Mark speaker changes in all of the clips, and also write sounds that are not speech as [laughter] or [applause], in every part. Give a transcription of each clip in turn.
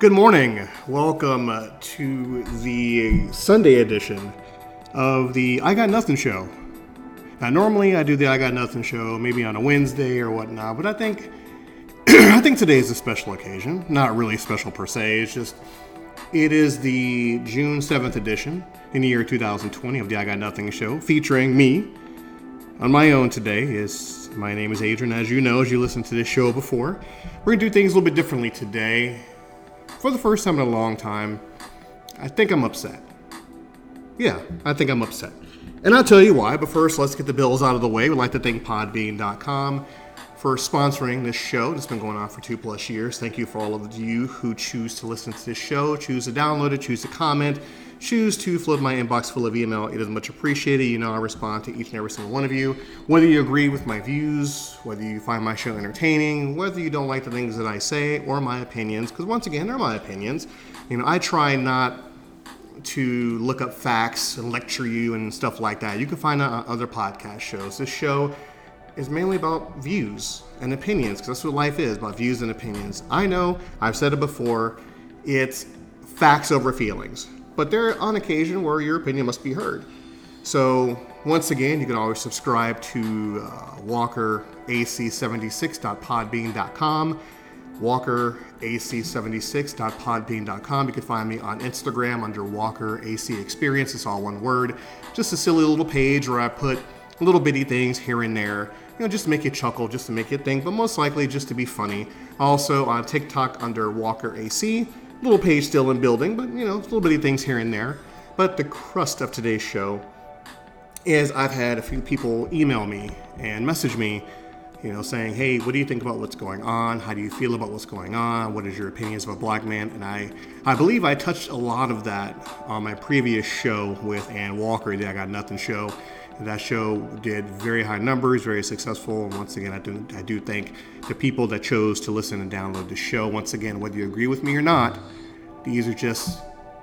Speaker 1: Good morning. Welcome to the Sunday edition of the I Got Nothing show. Now, normally I do the I Got Nothing show maybe on a Wednesday or whatnot, but I think [clears throat] I think today is a special occasion. Not really special per se. It's just it is the June seventh edition in the year 2020 of the I Got Nothing show, featuring me on my own today. Is my name is Adrian, as you know, as you listened to this show before. We're gonna do things a little bit differently today for the first time in a long time, I think I'm upset. Yeah, I think I'm upset. And I'll tell you why, but first, let's get the bills out of the way. We'd like to thank Podbean.com for sponsoring this show. It's been going on for two plus years. Thank you for all of you who choose to listen to this show, choose to download it, choose to comment, choose to flood my inbox full of email. It is much appreciated. You know, I respond to each and every single one of you. Whether you agree with my views, whether you find my show entertaining, whether you don't like the things that I say or my opinions, because once again, they're my opinions. You know, I try not to look up facts and lecture you and stuff like that. You can find that on other podcast shows. This show is mainly about views and opinions, because that's what life is about views and opinions. I know, I've said it before, it's facts over feelings but there are on occasion where your opinion must be heard. So once again, you can always subscribe to uh, WalkerAC76.podbean.com, WalkerAC76.podbean.com. You can find me on Instagram under Walker AC Experience. It's all one word. Just a silly little page where I put little bitty things here and there, you know, just to make you chuckle, just to make you think, but most likely just to be funny. Also on TikTok under Walker AC little page still in building, but you know, little bitty things here and there. But the crust of today's show is I've had a few people email me and message me, you know, saying, "Hey, what do you think about what's going on? How do you feel about what's going on? What is your opinions about Black Man?" And I, I believe I touched a lot of that on my previous show with Ann Walker, the I Got Nothing show. That show did very high numbers, very successful. And once again, I do, I do thank the people that chose to listen and download the show. Once again, whether you agree with me or not, these are just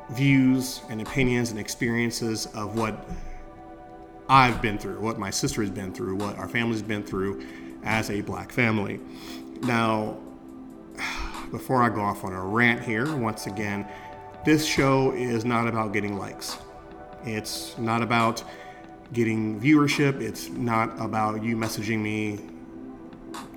Speaker 1: views and opinions and experiences of what I've been through, what my sister has been through, what our family's been through as a black family. Now, [sighs] before I go off on a rant here, once again, this show is not about getting likes. It's not about getting viewership. It's not about you messaging me,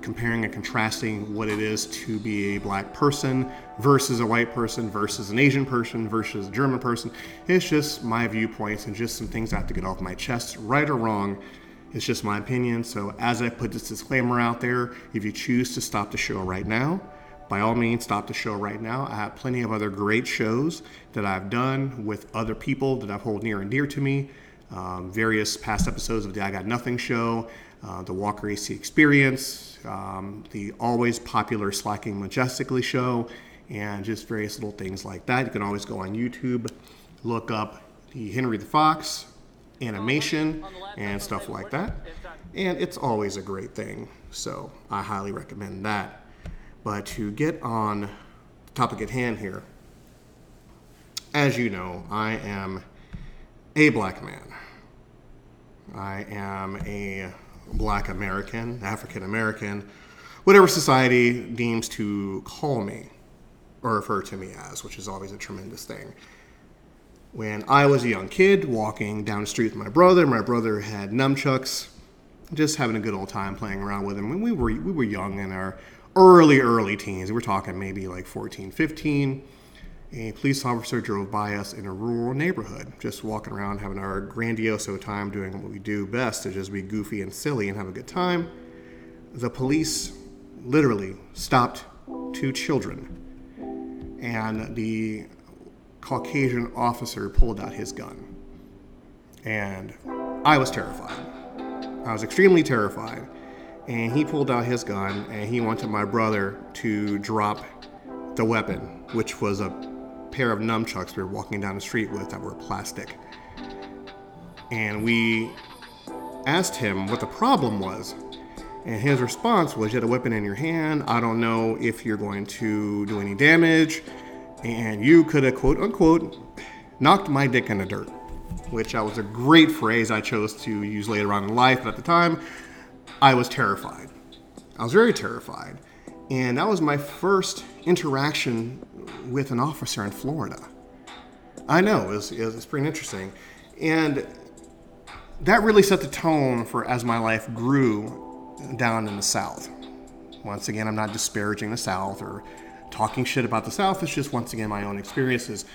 Speaker 1: comparing and contrasting what it is to be a black person versus a white person versus an Asian person versus a German person. It's just my viewpoints and just some things I have to get off my chest, right or wrong. It's just my opinion. So, as I put this disclaimer out there, if you choose to stop the show right now, by all means, stop the show right now. I have plenty of other great shows that I've done with other people that I've hold near and dear to me um, various past episodes of the I Got Nothing show, uh, the Walker AC Experience, um, the always popular Slacking Majestically show, and just various little things like that. You can always go on YouTube, look up the Henry the Fox animation and stuff like that. And it's always a great thing. So I highly recommend that. But to get on the topic at hand here, as you know, I am a black man. I am a black American, African American, whatever society deems to call me or refer to me as, which is always a tremendous thing. When I was a young kid walking down the street with my brother, my brother had nunchucks, just having a good old time playing around with him. When we were we were young in our early early teens, we were talking maybe like 14, 15 a police officer drove by us in a rural neighborhood, just walking around having our grandioso time doing what we do best to just be goofy and silly and have a good time. The police literally stopped two children, and the Caucasian officer pulled out his gun. And I was terrified. I was extremely terrified. And he pulled out his gun and he wanted my brother to drop the weapon, which was a pair of nunchucks we were walking down the street with that were plastic. And we asked him what the problem was. And his response was, You had a weapon in your hand. I don't know if you're going to do any damage. And you could have, quote unquote, knocked my dick in the dirt, which was a great phrase I chose to use later on in life. But at the time, I was terrified. I was very terrified. And that was my first interaction with an officer in Florida. I know, it's, it's pretty interesting. And that really set the tone for as my life grew down in the South. Once again, I'm not disparaging the South or talking shit about the South. It's just, once again, my own experiences.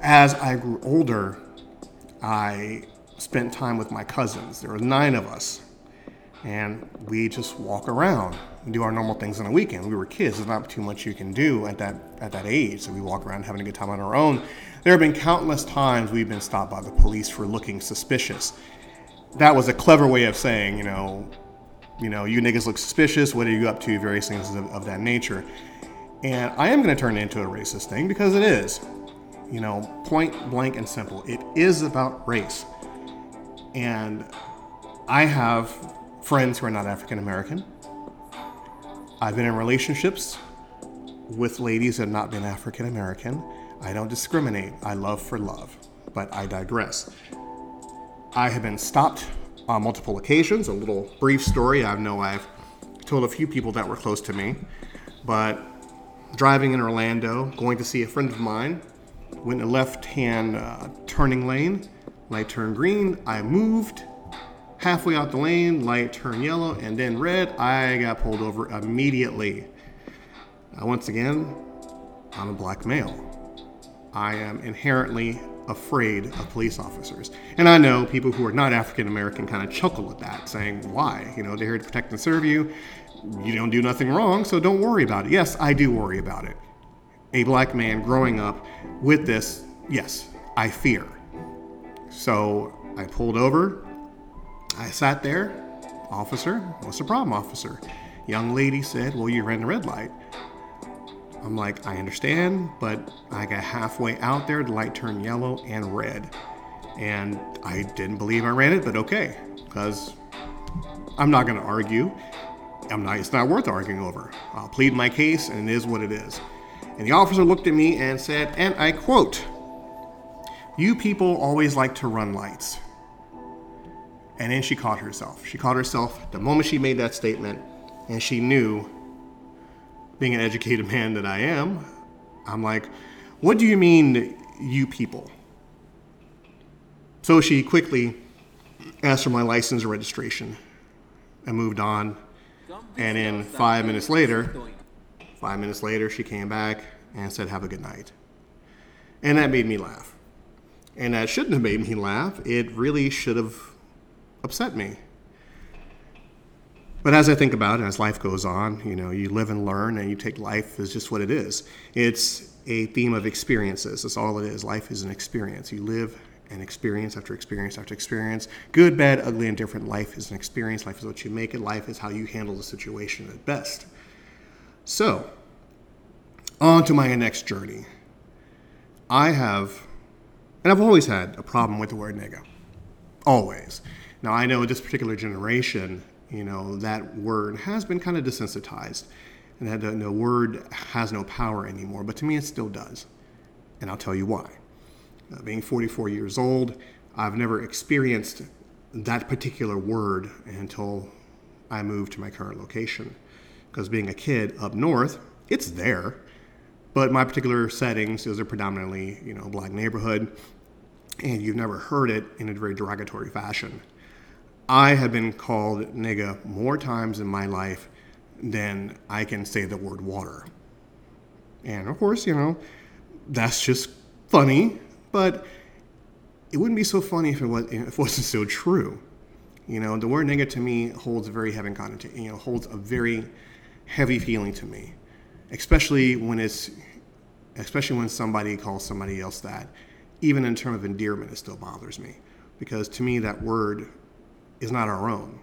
Speaker 1: As I grew older, I spent time with my cousins. There were nine of us. And we just walk around and do our normal things on the weekend. We were kids. There's not too much you can do at that at that age. So we walk around having a good time on our own. There have been countless times we've been stopped by the police for looking suspicious. That was a clever way of saying, you know, you know, you niggas look suspicious. What are you up to? Various things of, of that nature. And I am going to turn it into a racist thing because it is. You know, point blank and simple. It is about race. And I have friends who are not African American. I've been in relationships with ladies that have not been African American. I don't discriminate. I love for love. But I digress. I have been stopped on multiple occasions. A little brief story. I know I've told a few people that were close to me, but driving in Orlando, going to see a friend of mine, went in a left hand uh, turning lane. Light turned green. I moved halfway out the lane, light turned yellow, and then red. I got pulled over immediately. Once again, I'm a black male. I am inherently afraid of police officers. And I know people who are not African American kind of chuckle at that, saying, why? You know, they're here to protect and serve you. You don't do nothing wrong, so don't worry about it. Yes, I do worry about it. A black man growing up with this, yes, I fear. So I pulled over. I sat there. Officer, what's the problem, officer? Young lady said, Well, you ran the red light. I'm like, I understand, but I got halfway out there, the light turned yellow and red. And I didn't believe I ran it, but okay, because I'm not going to argue. I'm not, it's not worth arguing over. I'll plead my case, and it is what it is. And the officer looked at me and said, and I quote, You people always like to run lights. And then she caught herself. She caught herself the moment she made that statement, and she knew being an educated man that I am, I'm like, what do you mean, you people? So she quickly asked for my license and registration. and moved on. And then five minutes later, five minutes later, she came back and said, Have a good night. And that made me laugh. And that shouldn't have made me laugh. It really should have upset me. But as I think about it, as life goes on, you know, you live and learn and you take life as just what it is. It's a theme of experiences. That's all it is. Life is an experience. You live and experience after experience after experience. Good, bad, ugly, and different. Life is an experience. Life is what you make it. Life is how you handle the situation at best. So, on to my next journey. I have, and I've always had a problem with the word nigga. Always. Now, I know this particular generation, you know, that word has been kind of desensitized and that the word has no power anymore. But to me, it still does. And I'll tell you why. Uh, being 44 years old, I've never experienced that particular word until I moved to my current location. Because being a kid up north, it's there. But my particular settings is a predominantly, you know, black neighborhood, and you've never heard it in a very derogatory fashion. I have been called nigga more times in my life than I can say the word water. And of course, you know, that's just funny, but it wouldn't be so funny if it, was, if it [laughs] wasn't so true. You know, the word nigga to me holds a very heavy connotation, you know, holds a very heavy feeling to me, especially when it's, especially when somebody calls somebody else that. Even in terms of endearment, it still bothers me because to me that word is not our own.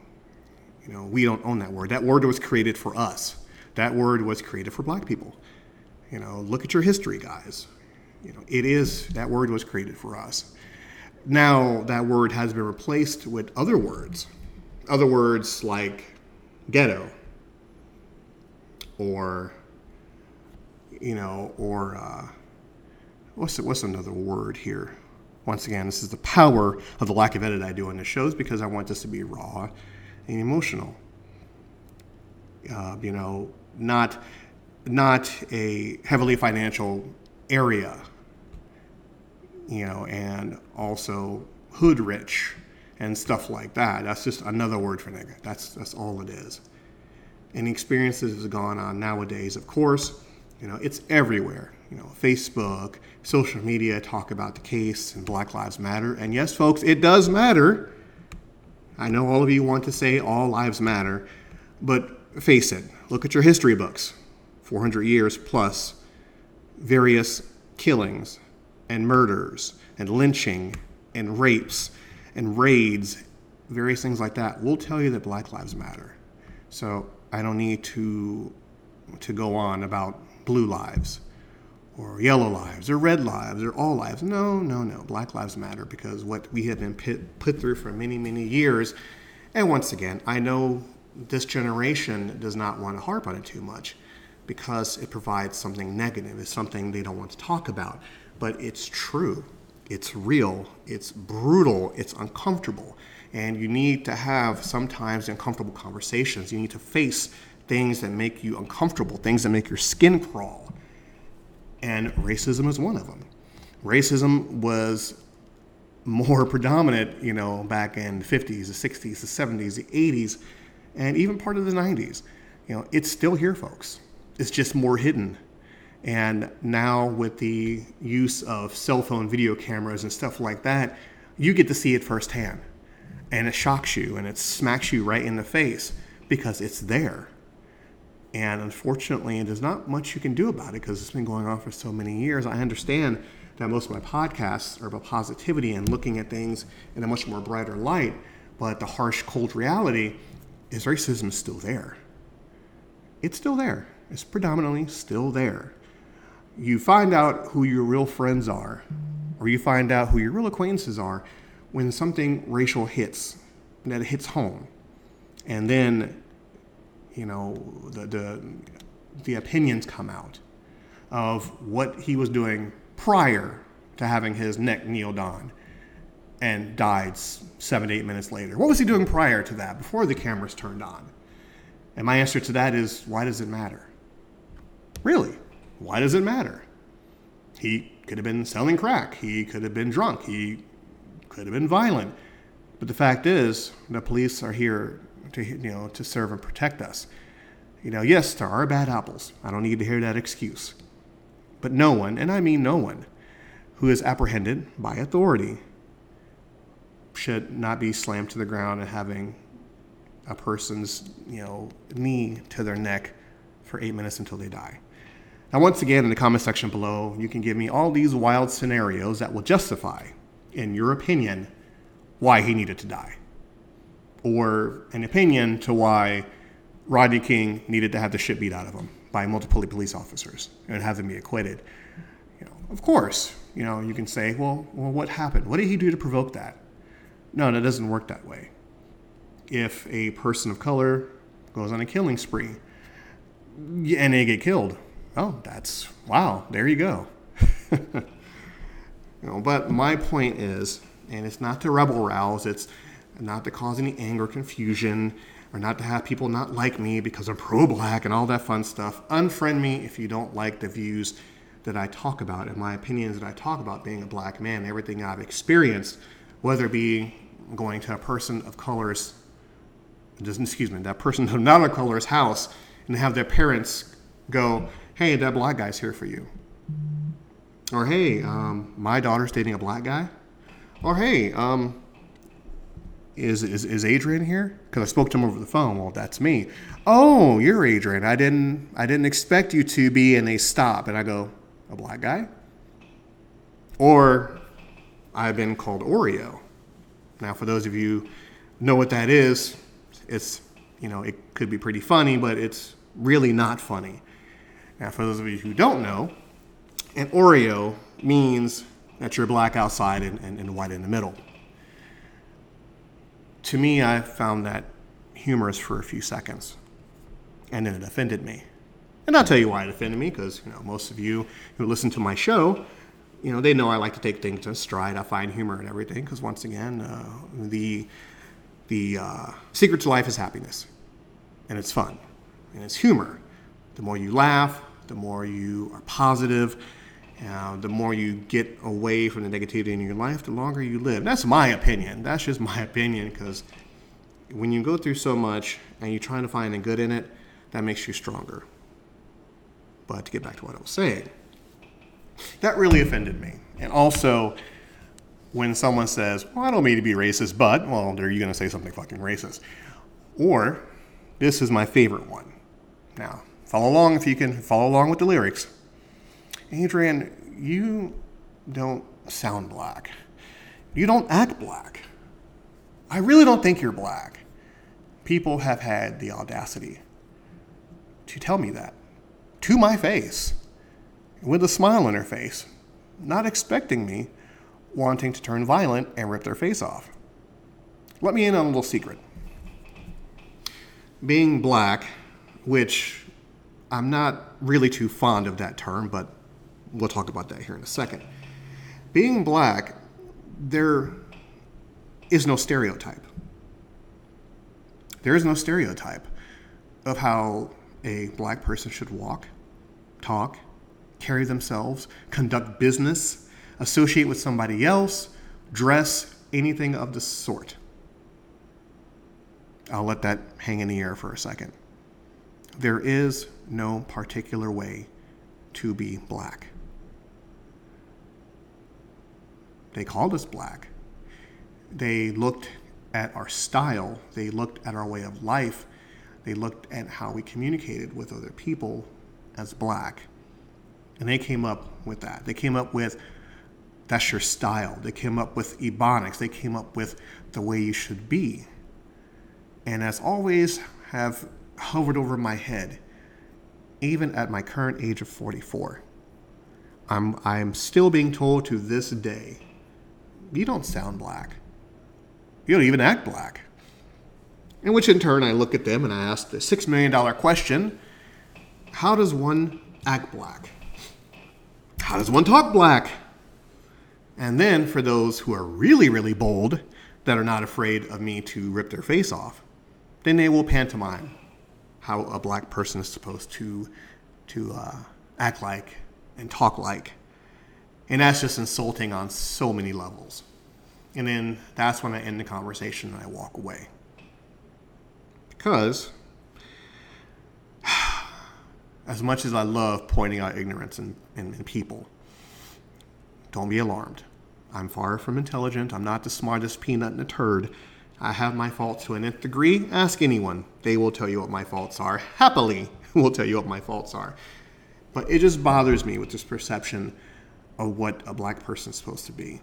Speaker 1: You know, we don't own that word. That word was created for us. That word was created for black people. You know, look at your history, guys. You know, it is that word was created for us. Now that word has been replaced with other words. Other words like ghetto or you know, or uh, what's what's another word here? Once again, this is the power of the lack of edit I do on the shows because I want this to be raw and emotional. Uh, you know, not not a heavily financial area, you know, and also hood rich and stuff like that. That's just another word for nigga. That's that's all it is. And experiences has gone on nowadays, of course. You know, it's everywhere. You know, Facebook, social media talk about the case and Black Lives Matter. And yes, folks, it does matter. I know all of you want to say all lives matter, but face it, look at your history books. 400 years plus, various killings and murders and lynching and rapes and raids, various things like that will tell you that Black Lives Matter. So I don't need to to go on about blue lives or yellow lives or red lives or all lives. No, no, no. Black Lives Matter because what we have been put, through for many, many years. And once again, I know this generation does not want to harp on it too much because it provides something negative. It's something they don't want to talk about. But it's true. It's real. It's brutal. It's uncomfortable. And you need to have sometimes uncomfortable conversations. You need to face things that make you uncomfortable, things that make your skin crawl. And racism is one of them. Racism was more [laughs] predominant, you know, back in the 50s, the 60s, the 70s, the 80s, and even part of the 90s. You know, it's still here, folks. It's just more hidden. And now, with the use of cell phone video cameras and stuff like that, you get to see it firsthand. And it shocks you and it smacks you right in the face because it's there. And unfortunately, there's not much you can do about it because it's been going on for so many years. I understand that most of my podcasts are about positivity and looking at things in a much more brighter light, but the harsh, cold reality is racism is still there. It's still there. It's predominantly still there. You find out who your real friends are, or you find out who your real acquaintances are when something racial hits, that hits home. And then you know, the, the, the opinions come out of what he was doing prior to having his neck kneeled on and died seven to eight minutes later. What was he doing prior to that, before the cameras turned on? And my answer to that is why does it matter? Really, why does it matter? He could have been selling crack, he could have been drunk, he could have been violent. But the fact is, the police are here to you know to serve and protect us. You know, yes, there are bad apples. I don't need to hear that excuse. But no one, and I mean no one, who is apprehended by authority should not be slammed to the ground and having a person's you know knee to their neck for eight minutes until they die. Now, once again, in the comment section below, you can give me all these wild scenarios that will justify, in your opinion, why he needed to die or an opinion to why Rodney King needed to have the shit beat out of him by multiple police officers and have them be acquitted. You know, of course, you know, you can say, well, well, what happened? What did he do to provoke that? No, that doesn't work that way. If a person of color goes on a killing spree and they get killed, oh, that's wow, there you go. [laughs] you know, but my point is, and it's not to rebel rouse, it's not to cause any anger, confusion, or not to have people not like me because I'm pro black and all that fun stuff. Unfriend me if you don't like the views that I talk about and my opinions that I talk about being a black man, everything I've experienced, whether it be going to a person of color's, excuse me, that person [laughs] of not a color's house and have their parents go, hey, that black guy's here for you. Or hey, um, my daughter's dating a black guy. Or hey, um, is, is, is Adrian here? Because I spoke to him over the phone. Well, that's me. Oh, you're Adrian. I didn't I didn't expect you to be. And they stop, and I go, a black guy. Or I've been called Oreo. Now, for those of you know what that is, it's you know it could be pretty funny, but it's really not funny. Now, for those of you who don't know, an Oreo means that you're black outside and, and, and white in the middle to me, I found that humorous for a few seconds, and then it offended me. And I'll tell you why it offended me, because you know most of you who listen to my show, you know they know I like to take things in stride. I find humor and everything, because once again, uh, the the uh, secret to life is happiness, and it's fun, and it's humor. The more you laugh, the more you are positive, uh, the more you get away from the negativity in your life, the longer you live. That's my opinion. That's just my opinion because when you go through so much and you're trying to find the good in it, that makes you stronger. But to get back to what I was saying, that really offended me. And also, when someone says, Well, I don't mean to be racist, but, well, are you going to say something fucking racist? Or, this is my favorite one. Now, follow along if you can follow along with the lyrics. Adrian, you don't sound black. You don't act black. I really don't think you're black. People have had the audacity to tell me that to my face with a smile on their face, not expecting me wanting to turn violent and rip their face off. Let me in on a little secret. Being black, which I'm not really too fond of that term, but we'll talk about that here in a second. Being black, there is no stereotype. There is no stereotype of how a black person should walk, talk, carry themselves, conduct business, associate with somebody else, dress, anything of the sort. I'll let that hang in the air for a second. There is no particular way to be black. They called us black. They looked at our style, they looked at our way of life, they looked at how we communicated with other people as black. And they came up with that. They came up with that's your style. They came up with ebonics. They came up with the way you should be. And as always, have hovered over my head, even at my current age of 44. I'm, I'm still being told to this day, you don't sound black. You don't even act black. In which, in turn, I look at them and I ask the $6 million question How does one act black? How does one talk black? And then, for those who are really, really bold, that are not afraid of me to rip their face off, then they will pantomime how a black person is supposed to, to uh, act like and talk like. And that's just insulting on so many levels. And then that's when I end the conversation and I walk away. Because [sighs] as much as I love pointing out ignorance in, in, in, people, don't be alarmed. I'm far from intelligent. I'm not the smartest peanut in a turd. I have my faults to an nth degree. Ask anyone. They will tell you what my faults are. Happily, [laughs] will tell you what my faults are. But it just bothers me with this perception of what a black person is supposed to be.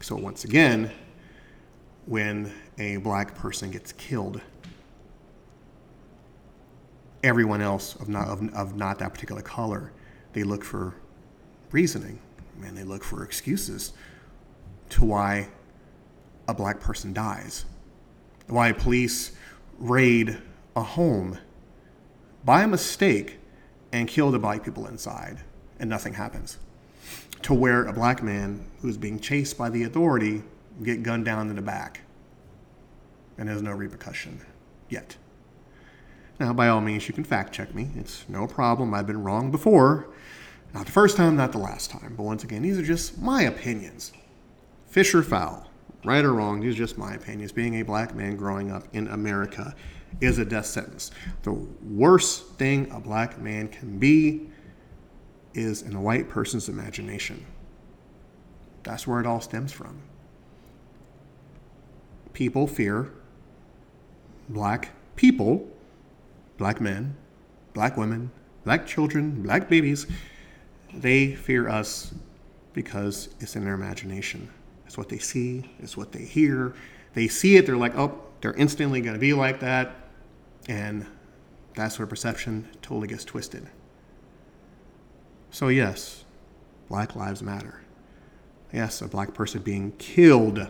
Speaker 1: So, once again, when a black person gets killed, everyone else of not, of, of not that particular color, they look for reasoning and they look for excuses to why a black person dies, why police raid a home by mistake and kill the black people inside and nothing happens to where a black man who's being chased by the authority get gunned down in the back and there's no repercussion yet. Now, by all means, you can fact check me. It's no problem. I've been wrong before. Not the first time, not the last time. But once again, these are just my opinions. Fish or foul, right or wrong, these are just my opinions. Being a black man growing up in America is a death sentence. The worst thing a black man can be is in a white person's imagination. That's where it all stems from. People fear black people, black men, black women, black children, black babies. They fear us because it's in their imagination. It's what they see, it's what they hear. They see it, they're like, oh, they're instantly going to be like that. And that's where perception totally gets twisted. So, yes, Black Lives Matter. Yes, a black person being killed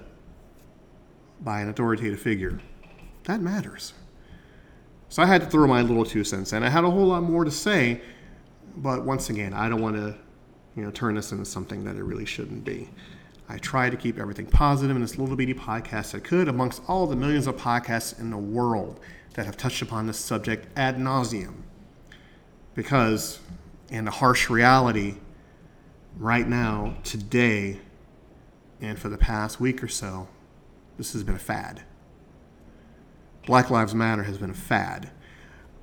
Speaker 1: by an authoritative figure. That matters. So I had to throw my little two cents in. I had a whole lot more to say, but once again, I don't want to, you know, turn this into something that it really shouldn't be. I try to keep everything positive in this little bitty podcast I could amongst all the millions of podcasts in the world that have touched upon this subject ad nauseum Because in the harsh reality, right now, today, and for the past week or so, this has been a fad. Black Lives Matter has been a fad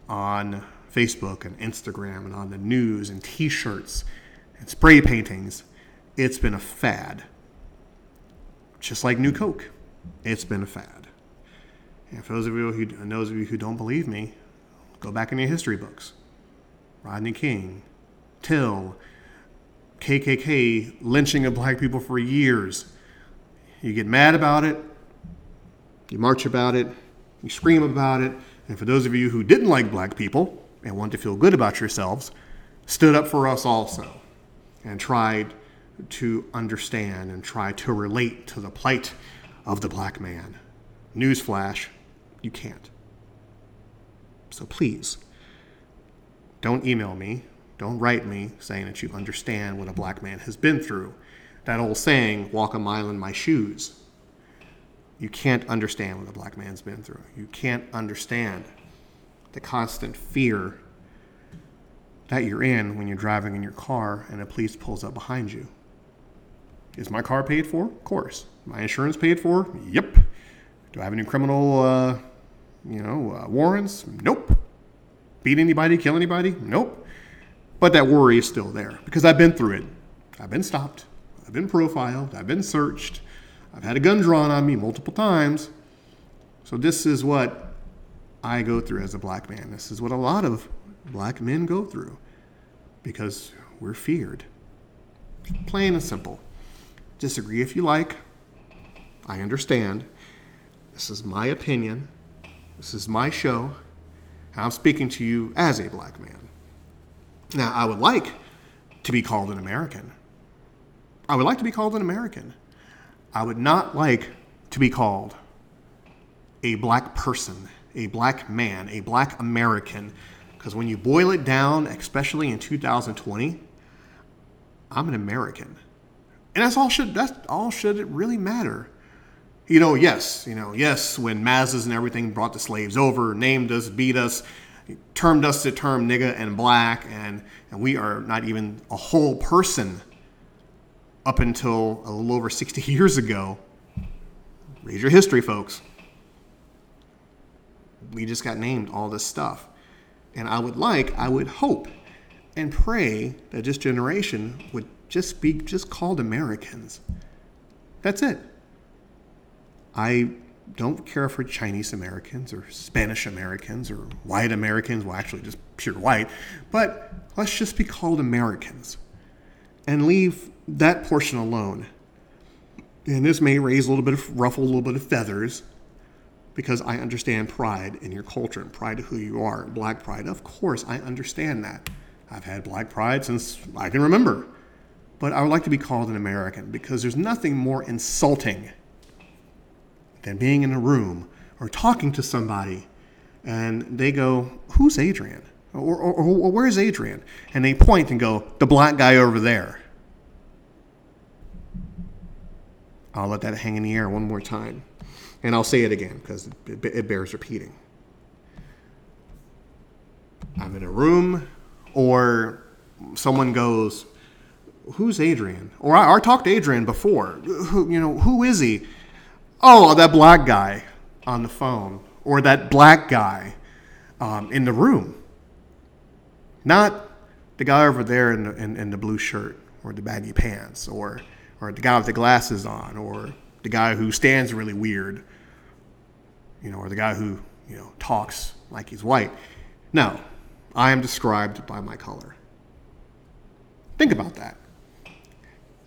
Speaker 1: on Facebook and Instagram and on the news and t shirts and spray paintings. It's been a fad. Just like New Coke, it's been a fad. And for those of you who, those of you who don't believe me, go back in your history books. Rodney King, Till, KKK lynching of black people for years. You get mad about it, you march about it, you scream about it, and for those of you who didn't like black people and want to feel good about yourselves, stood up for us also and tried to understand and try to relate to the plight of the black man. Newsflash, you can't. So please, don't email me, don't write me saying that you understand what a black man has been through. That old saying, walk a mile in my shoes. You can't understand what a black man's been through. You can't understand the constant fear that you're in when you're driving in your car and a police pulls up behind you. Is my car paid for? Of course. My insurance paid for? Yep. Do I have any criminal, uh, you know, uh, warrants? Nope. Beat anybody? Kill anybody? Nope. But that worry is still there because I've been through it. I've been stopped. I've been profiled. I've been searched. I've had a gun drawn on me multiple times. So this is what I go through as a black man. This is what a lot of black men go through because we're feared. Plain and simple. Disagree if you like. I understand. This is my opinion. This is my show. I'm speaking to you as a black man. Now, I would like to be called an American. I would like to be called an American. I would not like to be called a black person, a black man, a black American, because when you boil it down, especially in 2020, I'm an American and that's all should that's all should it really matter you know yes you know yes when mazes and everything brought the slaves over named us beat us termed us the term nigga and black and and we are not even a whole person up until a little over 60 [laughs] years ago read your history folks we just got named all this stuff and i would like i would hope and pray that this generation would just be just called Americans. That's it. I don't care for Chinese Americans or Spanish Americans or white Americans, well, actually, just pure white, but let's just be called Americans and leave that portion alone. And this may raise a little bit of ruffle, a little bit of feathers, because I understand pride in your culture and pride of who you are, black pride. Of course, I understand that. I've had black pride since I can remember but I would like to be called an American because there's nothing more insulting than being in a room or talking to somebody and they go, Who's Adrian? Or, or, or, where's Adrian? And they point and go, The black guy over there. I'll let that hang in the air one more time. And I'll say it again because it, it bears repeating. I'm in a room, or someone goes, who's Adrian? Or I, I talked to Adrian before. Who, you know, who is he? Oh, that black guy on the phone, or that black guy um, in the room. Not the guy over there in the, in, in the blue shirt or the baggy pants, or or the guy with the glasses on, or the guy who stands really weird, you know, or the guy who you know talks like he's white. No, I am described by my color. Think about that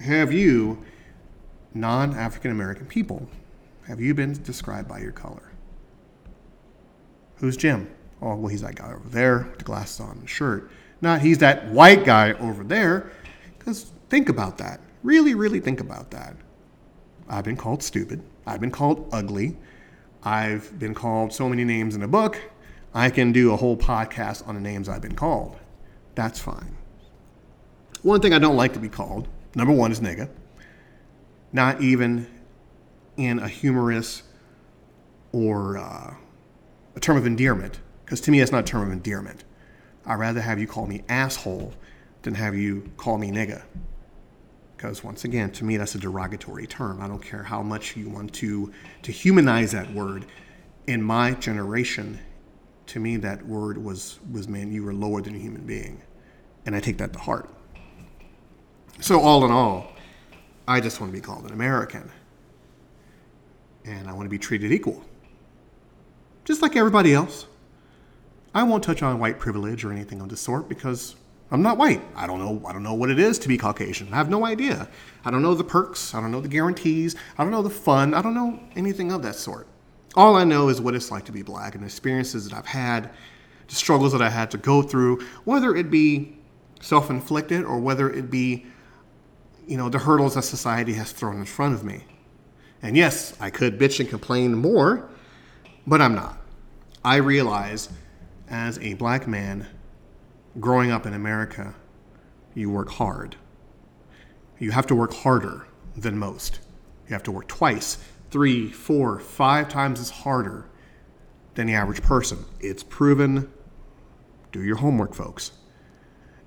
Speaker 1: have you, non African American people, have you been described by your color? Who's Jim? Oh, well, he's that guy over there with the glasses on and shirt. Not he's that white guy over there. Because think about that. Really, really think about that. I've been called stupid. I've been called ugly. I've been called so many names in a book. I can do a whole podcast on the names I've been called. That's fine. One thing I don't like to be called Number one is nigga. Not even in a humorous or uh, a term of endearment, because to me that's not a term of endearment. I'd rather have you call me asshole than have you call me nigga. Because once again, to me, that's a derogatory term. I don't care how much you want to, to humanize that word. In my generation, to me, that word was, was meant you were lower than a human being. And I take that to heart. So, all in all, I just want to be called an American. And I want to be treated equal, just like everybody else. I won't touch on white privilege or anything of the sort because I'm not white. I don't know. I don't know what it is to be Caucasian. I have no idea. I don't know the perks. I don't know the guarantees. I don't know the fun. I don't know anything of that sort. All I know is what it's like to be black and the experiences that I've had, the struggles that I had to go through, whether it be self-inflicted or whether it be, you know, the hurdles that society has thrown in front of me. And yes, I could bitch and complain more, but I'm not. I realize as a black man growing up in America, you work hard. You have to work harder than most. You have to work twice, three, four, five times as harder than the average person. It's proven. Do your homework, folks.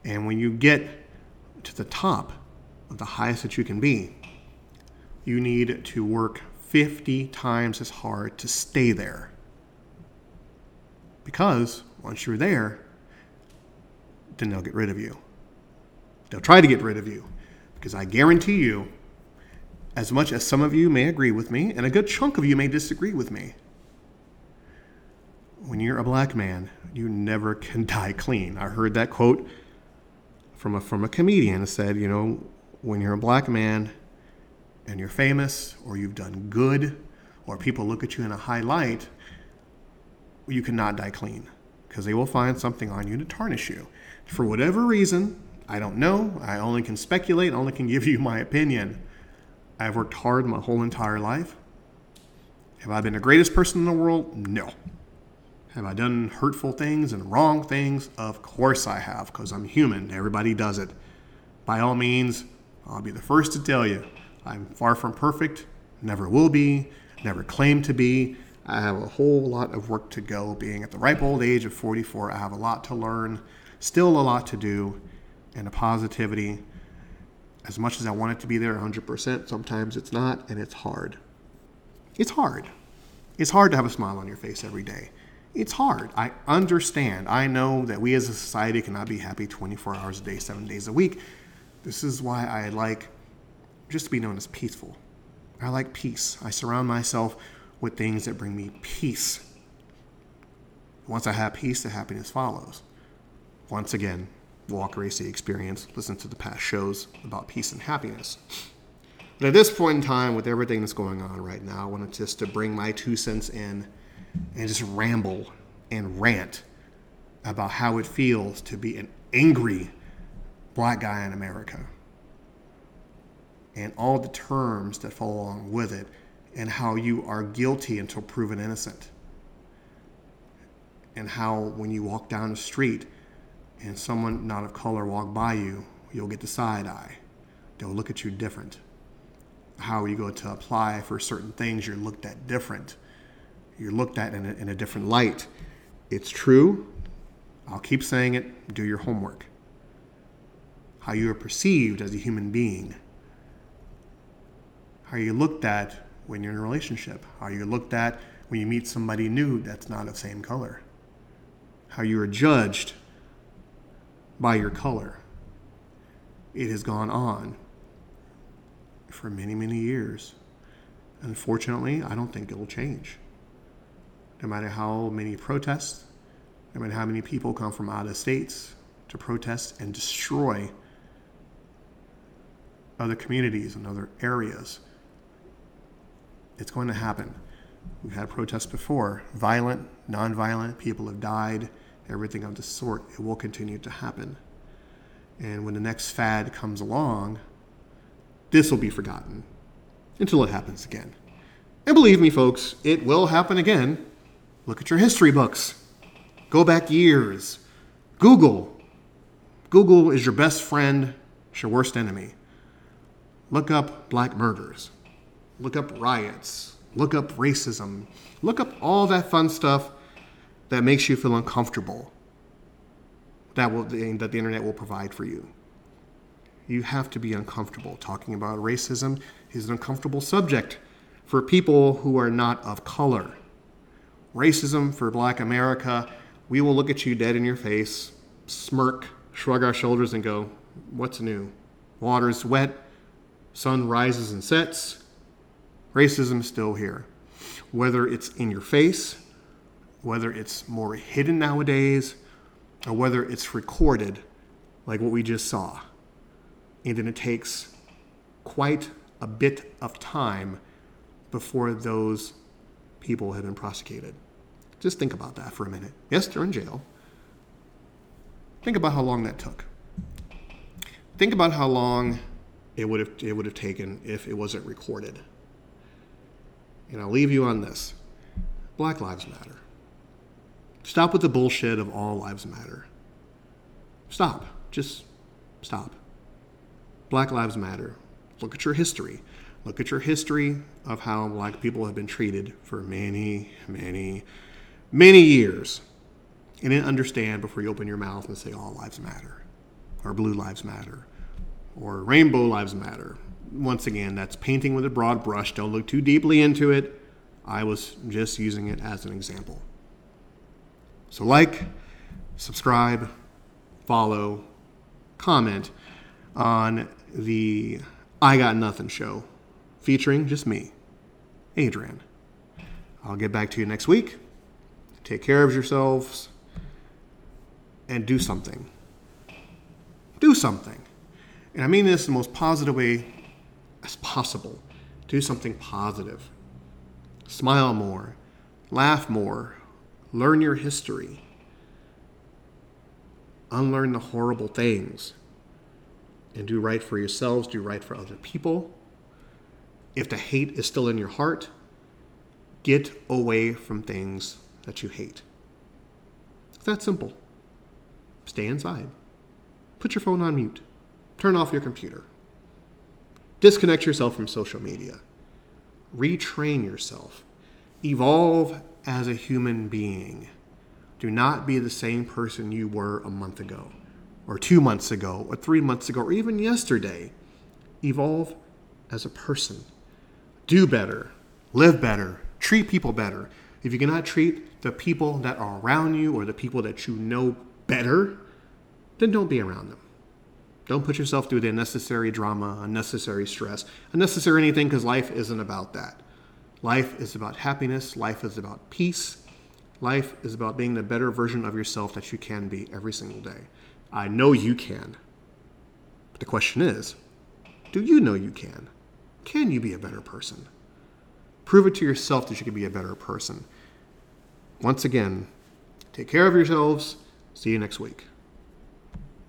Speaker 1: And when you get to the top of the highest that you can be, you need to work 50 times as hard to stay there. Because once you're there, then they'll get rid of you. They'll try to get rid of you. Because I guarantee you, as much as some of you may agree with me, and a good chunk of you may disagree with me, when you're a black man, you never can [laughs] die clean. I heard that quote from a, from a comedian that said, you know, when you're a black man and you're famous or you've done good or people look at you in a high light, you cannot die clean because they will find something on you to tarnish you. For whatever reason, I don't know. I only can speculate, I only can [laughs] give you my opinion. I've worked hard my whole entire life. Have I been the greatest person in the world? No. Have I done hurtful things and wrong things? Of course I have, because I'm human. Everybody does it. By all means, I'll be the first to tell you I'm far from perfect, never will be, never claim to be. I have a whole lot of work to go. Being at the ripe old age of 44, I have a lot to learn, still a lot to do, and a positivity. As much as I want it to be there 100%, sometimes it's not, and it's hard. It's hard. It's hard to have a smile on your face every day. It's hard. I understand. I know that we as a society cannot be happy 24 hours a day, seven days a week. This is why I like just to be known as peaceful. I like peace. I surround myself with things that bring me peace. Once I have peace, the happiness follows. Once again, Walker AC experience, listen to the past shows about peace and happiness. But at this point in time, with everything that's going on right now, I wanted just to bring my two cents in and just ramble and rant about how it feels to be an angry black guy in America and all the terms that fall along with it and how you are guilty until proven innocent. And how when you walk down the street and someone not of color walk by you, you'll get the side eye. They'll look at you different. How you go to apply for certain things, you're looked at different. You're looked at in a, in a different light. It's true. I'll keep saying it. Do your homework. How you are perceived as a human being. How you looked at when you're in a relationship? How you're looked at when you meet somebody new that's not of same color? How you are judged by your color? It has gone on for many, many years. Unfortunately, I don't think it will change. No matter how many protests, no matter how many people come from out of states to protest and destroy other communities and other areas it's going to happen. We've had protests before, violent, nonviolent, people have died, everything of the sort. It will continue to happen. And when the next fad comes along, this will be forgotten until it happens again. And believe me, folks, it will happen again. Look at your history books. Go back years. Google. Google is your best friend, it's your worst enemy. Look up black murders look up riots, look up racism, look up all that fun stuff that makes you feel uncomfortable. that will that the internet will provide for you. You have to be uncomfortable. Talking about racism is an uncomfortable subject for people who are not of color. Racism for black America, we will look at you dead in your face, smirk, shrug our shoulders, and go, What's new? Water's wet, sun rises and sets. Racism is still here. Whether it's in your face, whether it's more hidden nowadays, or whether it's recorded, like what we just saw. And then it takes quite a bit of time before those people have been prosecuted. Just think about that for a minute. Yes, they're in jail. Think about how long that took. Think about how long it would have it would have taken if it wasn't recorded. And I'll leave you on this. Black Lives Matter. Stop with the bullshit of all lives matter. Stop. Just stop. Black Lives Matter. Look at your history. Look at your history of how black people have been treated for many, many, many years. And then understand before you open your mouth and say all lives matter, or blue lives matter, or rainbow lives matter. Once again, that's painting with a broad brush. Don't look too deeply into it. I was just using it as an example. So, like, subscribe, follow, comment on the I Got Nothing show featuring just me, Adrian. I'll get back to you next week. Take care of yourselves and do something. Do something. And I mean this in the most positive way as possible. Do something positive. Smile more, laugh more, Learn your history. Unlearn the horrible things. And do right for yourselves, do right for other people. If the hate is still in your heart, get away from things that you hate. It's that simple. Stay inside. Put your phone on mute. Turn off your computer. Disconnect yourself from social media. Retrain yourself. Evolve as a human being. Do not be the same person you were a month ago, or two months ago, or three months ago, or even yesterday. Evolve as a person. Do better. Live better. Treat people better. If you cannot treat the people that are around you or the people that you know better, then don't be around them. Don't put yourself through the unnecessary drama, unnecessary stress, unnecessary anything because life isn't about that. Life is about happiness. Life is about peace. Life is about being the better version of yourself that you can be every single day. I know you can. But the question is do you know you can? Can you be a better person? Prove it to yourself that you can be a better person. Once again, take care of yourselves. See you next week.